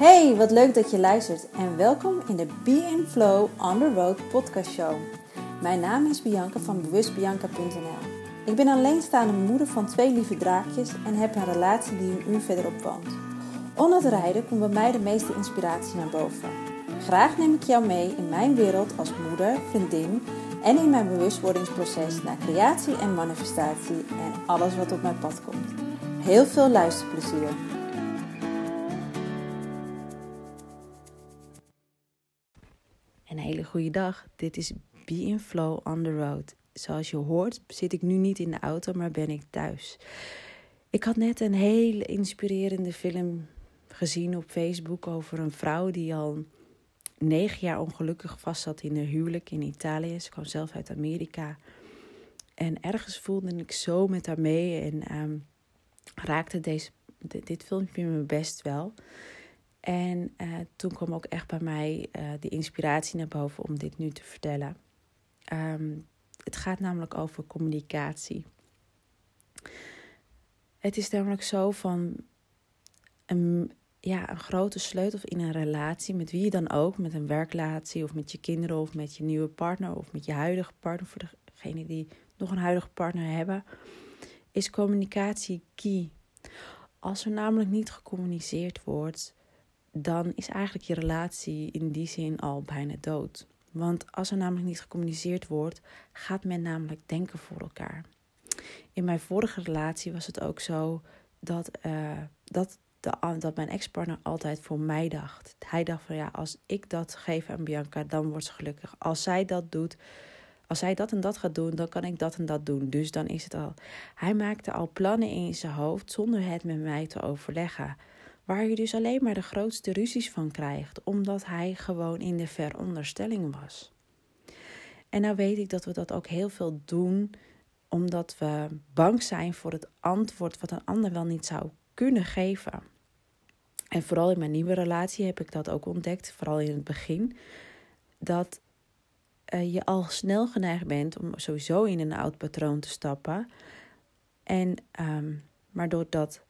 Hey, wat leuk dat je luistert en welkom in de Be in Flow on the Road podcast show. Mijn naam is Bianca van bewustbianca.nl. Ik ben alleenstaande moeder van twee lieve draakjes en heb een relatie die een uur verderop woont. Onder het rijden komt bij mij de meeste inspiratie naar boven. Graag neem ik jou mee in mijn wereld als moeder, vriendin en in mijn bewustwordingsproces naar creatie en manifestatie en alles wat op mijn pad komt. Heel veel luisterplezier! Hele goede dag. Dit is Be in Flow on the Road. Zoals je hoort zit ik nu niet in de auto, maar ben ik thuis. Ik had net een hele inspirerende film gezien op Facebook over een vrouw die al negen jaar ongelukkig vast zat in een huwelijk in Italië. Ze kwam zelf uit Amerika. En ergens voelde ik zo met haar mee en um, raakte deze, dit filmpje me best wel. En uh, toen kwam ook echt bij mij uh, de inspiratie naar boven om dit nu te vertellen. Um, het gaat namelijk over communicatie. Het is namelijk zo van een, ja, een grote sleutel in een relatie, met wie je dan ook, met een werkrelatie of met je kinderen of met je nieuwe partner of met je huidige partner, voor degenen die nog een huidige partner hebben, is communicatie key. Als er namelijk niet gecommuniceerd wordt, dan is eigenlijk je relatie in die zin al bijna dood. Want als er namelijk niet gecommuniceerd wordt, gaat men namelijk denken voor elkaar. In mijn vorige relatie was het ook zo dat, uh, dat, dat mijn ex-partner altijd voor mij dacht. Hij dacht van ja, als ik dat geef aan Bianca, dan wordt ze gelukkig. Als zij dat doet, als zij dat en dat gaat doen, dan kan ik dat en dat doen. Dus dan is het al. Hij maakte al plannen in zijn hoofd zonder het met mij te overleggen. Waar je dus alleen maar de grootste ruzies van krijgt, omdat hij gewoon in de veronderstelling was. En nou weet ik dat we dat ook heel veel doen, omdat we bang zijn voor het antwoord wat een ander wel niet zou kunnen geven. En vooral in mijn nieuwe relatie heb ik dat ook ontdekt, vooral in het begin, dat uh, je al snel geneigd bent om sowieso in een oud patroon te stappen. En, um, maar doordat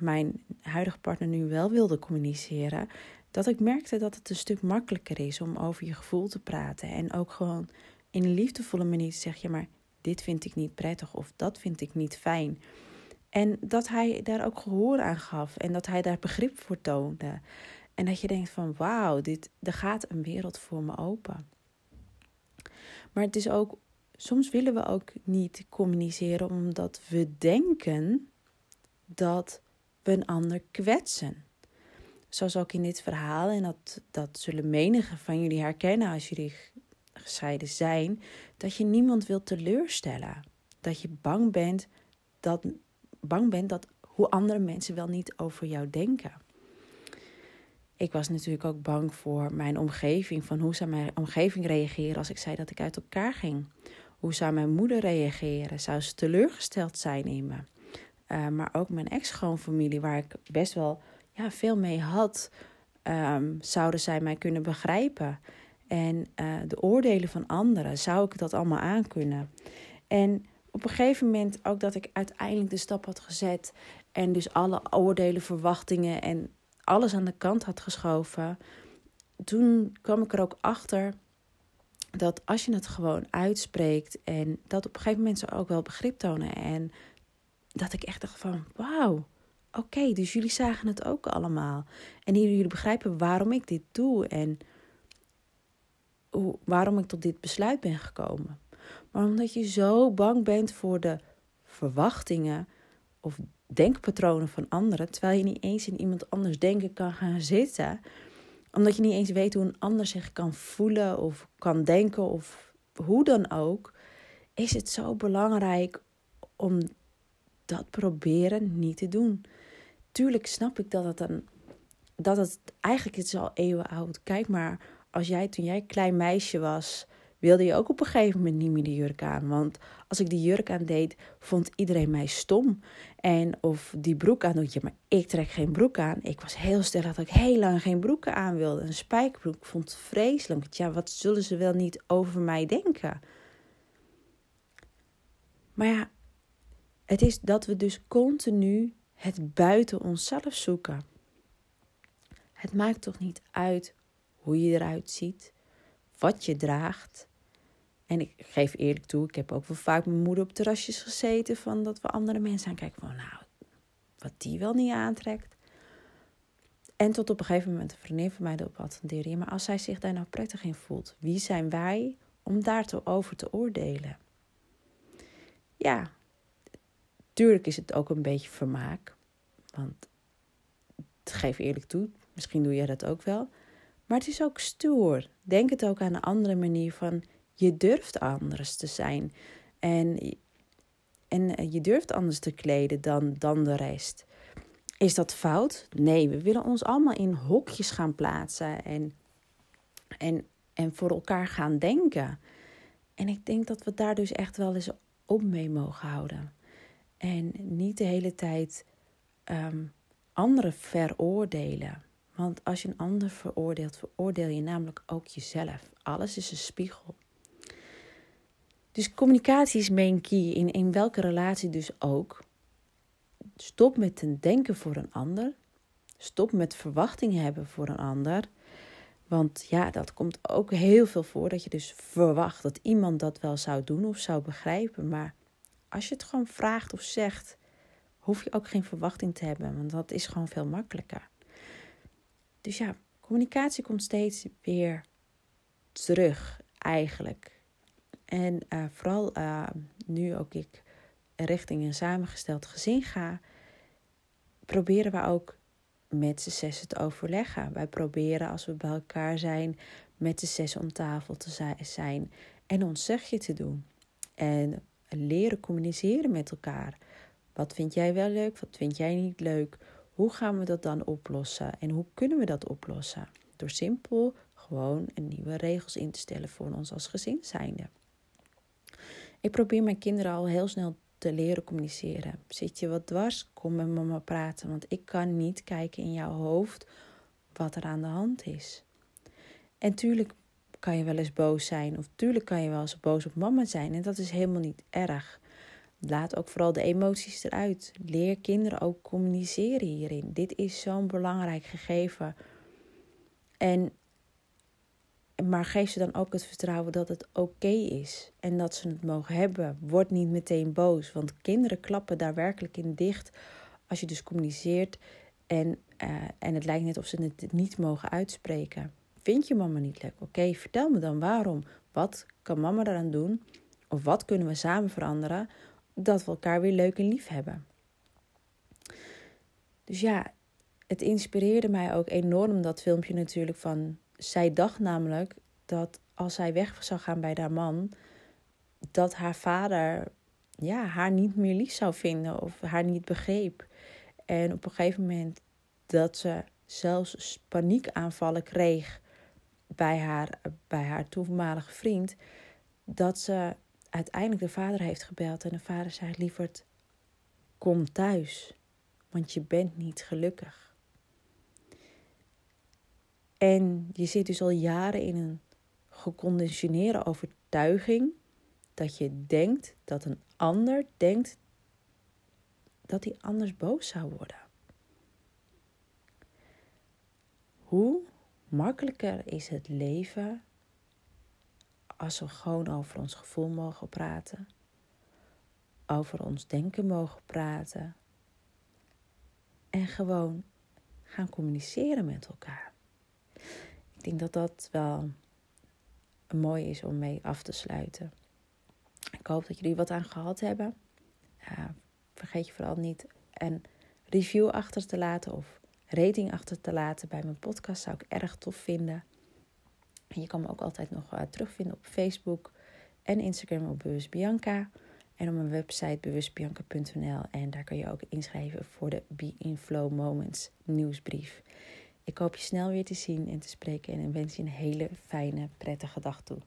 mijn huidige partner nu wel wilde communiceren, dat ik merkte dat het een stuk makkelijker is om over je gevoel te praten. En ook gewoon in een liefdevolle manier zeggen: ja, maar dit vind ik niet prettig of dat vind ik niet fijn. En dat hij daar ook gehoor aan gaf en dat hij daar begrip voor toonde. En dat je denkt van wauw, dit, er gaat een wereld voor me open. Maar het is ook, soms willen we ook niet communiceren omdat we denken dat we een ander kwetsen. Zoals ook in dit verhaal, en dat, dat zullen menigen van jullie herkennen als jullie gescheiden zijn, dat je niemand wilt teleurstellen. Dat je bang bent dat, bang bent dat hoe andere mensen wel niet over jou denken. Ik was natuurlijk ook bang voor mijn omgeving, van hoe zou mijn omgeving reageren als ik zei dat ik uit elkaar ging. Hoe zou mijn moeder reageren? Zou ze teleurgesteld zijn in me? Uh, maar ook mijn ex-schoonfamilie, waar ik best wel ja, veel mee had, um, zouden zij mij kunnen begrijpen. En uh, de oordelen van anderen, zou ik dat allemaal aankunnen? En op een gegeven moment ook dat ik uiteindelijk de stap had gezet en dus alle oordelen, verwachtingen en alles aan de kant had geschoven. Toen kwam ik er ook achter dat als je het gewoon uitspreekt en dat op een gegeven moment ze ook wel begrip tonen en dat ik echt dacht van wauw, oké, dus jullie zagen het ook allemaal. En jullie begrijpen waarom ik dit doe en waarom ik tot dit besluit ben gekomen. Maar omdat je zo bang bent voor de verwachtingen of denkpatronen van anderen, terwijl je niet eens in iemand anders denken kan gaan zitten, omdat je niet eens weet hoe een ander zich kan voelen of kan denken of hoe dan ook, is het zo belangrijk om dat proberen niet te doen. Tuurlijk snap ik dat het een. Dat het eigenlijk is al eeuwen oud. Kijk maar, als jij toen jij klein meisje was, wilde je ook op een gegeven moment niet meer de jurk aan. Want als ik die jurk aan deed, vond iedereen mij stom. En of die broek aan doet, je, maar ik trek geen broek aan. Ik was heel stellig dat ik heel lang geen broeken aan wilde. Een spijkerbroek vond vreselijk. Ja, wat zullen ze wel niet over mij denken? Maar ja, het is dat we dus continu het buiten onszelf zoeken. Het maakt toch niet uit hoe je eruit ziet, wat je draagt. En ik geef eerlijk toe, ik heb ook wel vaak mijn moeder op terrasjes gezeten van dat we andere mensen aankijken van nou, wat die wel niet aantrekt. En tot op een gegeven moment een vriendin van mij erop attenderen. maar als zij zich daar nou prettig in voelt, wie zijn wij om daar te over te oordelen? Ja, tuurlijk is het ook een beetje vermaak. Want geef eerlijk toe, misschien doe jij dat ook wel. Maar het is ook stoer. Denk het ook aan een andere manier van je durft anders te zijn. En, en je durft anders te kleden dan, dan de rest. Is dat fout? Nee, we willen ons allemaal in hokjes gaan plaatsen en, en, en voor elkaar gaan denken. En ik denk dat we daar dus echt wel eens op mee mogen houden. En niet de hele tijd um, anderen veroordelen. Want als je een ander veroordeelt, veroordeel je namelijk ook jezelf. Alles is een spiegel. Dus communicatie is main key in, in welke relatie dus ook. Stop met te denken voor een ander. Stop met verwachtingen hebben voor een ander. Want ja, dat komt ook heel veel voor dat je dus verwacht dat iemand dat wel zou doen of zou begrijpen. Maar als je het gewoon vraagt of zegt, hoef je ook geen verwachting te hebben, want dat is gewoon veel makkelijker. Dus ja, communicatie komt steeds weer terug, eigenlijk. En uh, vooral uh, nu ook ik richting een samengesteld gezin ga, proberen we ook met z'n zessen te overleggen. Wij proberen als we bij elkaar zijn met z'n zes om tafel te zijn en ons zegje te doen. En leren communiceren met elkaar. Wat vind jij wel leuk? Wat vind jij niet leuk? Hoe gaan we dat dan oplossen? En hoe kunnen we dat oplossen? Door simpel gewoon nieuwe regels in te stellen voor ons als gezin zijnde. Ik probeer mijn kinderen al heel snel te leren communiceren. Zit je wat dwars? Kom met mama praten, want ik kan niet kijken in jouw hoofd wat er aan de hand is. En tuurlijk kan je wel eens boos zijn, of tuurlijk kan je wel eens boos op mama zijn, en dat is helemaal niet erg. Laat ook vooral de emoties eruit. Leer kinderen ook communiceren hierin. Dit is zo'n belangrijk gegeven. En, maar geef ze dan ook het vertrouwen dat het oké is en dat ze het mogen hebben. Word niet meteen boos, want kinderen klappen daar werkelijk in dicht als je dus communiceert en, uh, en het lijkt net of ze het niet mogen uitspreken. Vind je mama niet leuk? Oké, vertel me dan waarom. Wat kan mama eraan doen? Of wat kunnen we samen veranderen dat we elkaar weer leuk en lief hebben. Dus ja, het inspireerde mij ook enorm dat filmpje natuurlijk van. Zij dacht namelijk dat als zij weg zou gaan bij haar man, dat haar vader ja, haar niet meer lief zou vinden of haar niet begreep. En op een gegeven moment dat ze zelfs paniekaanvallen kreeg bij haar, bij haar toenmalige vriend, dat ze uiteindelijk de vader heeft gebeld en de vader zei: Lieverd, kom thuis, want je bent niet gelukkig. En je zit dus al jaren in een geconditioneerde overtuiging dat je denkt dat een ander denkt dat hij anders boos zou worden. Hoe makkelijker is het leven als we gewoon over ons gevoel mogen praten, over ons denken mogen praten en gewoon gaan communiceren met elkaar. Ik denk dat dat wel mooi is om mee af te sluiten. Ik hoop dat jullie wat aan gehad hebben. Vergeet je vooral niet een review achter te laten of rating achter te laten bij mijn podcast. Zou ik erg tof vinden. En je kan me ook altijd nog uh, terugvinden op Facebook en Instagram op Bewust Bianca. En op mijn website bewustbianca.nl. En daar kan je ook inschrijven voor de Be in Flow Moments nieuwsbrief. Ik hoop je snel weer te zien en te spreken. En wens je een hele fijne, prettige dag toe.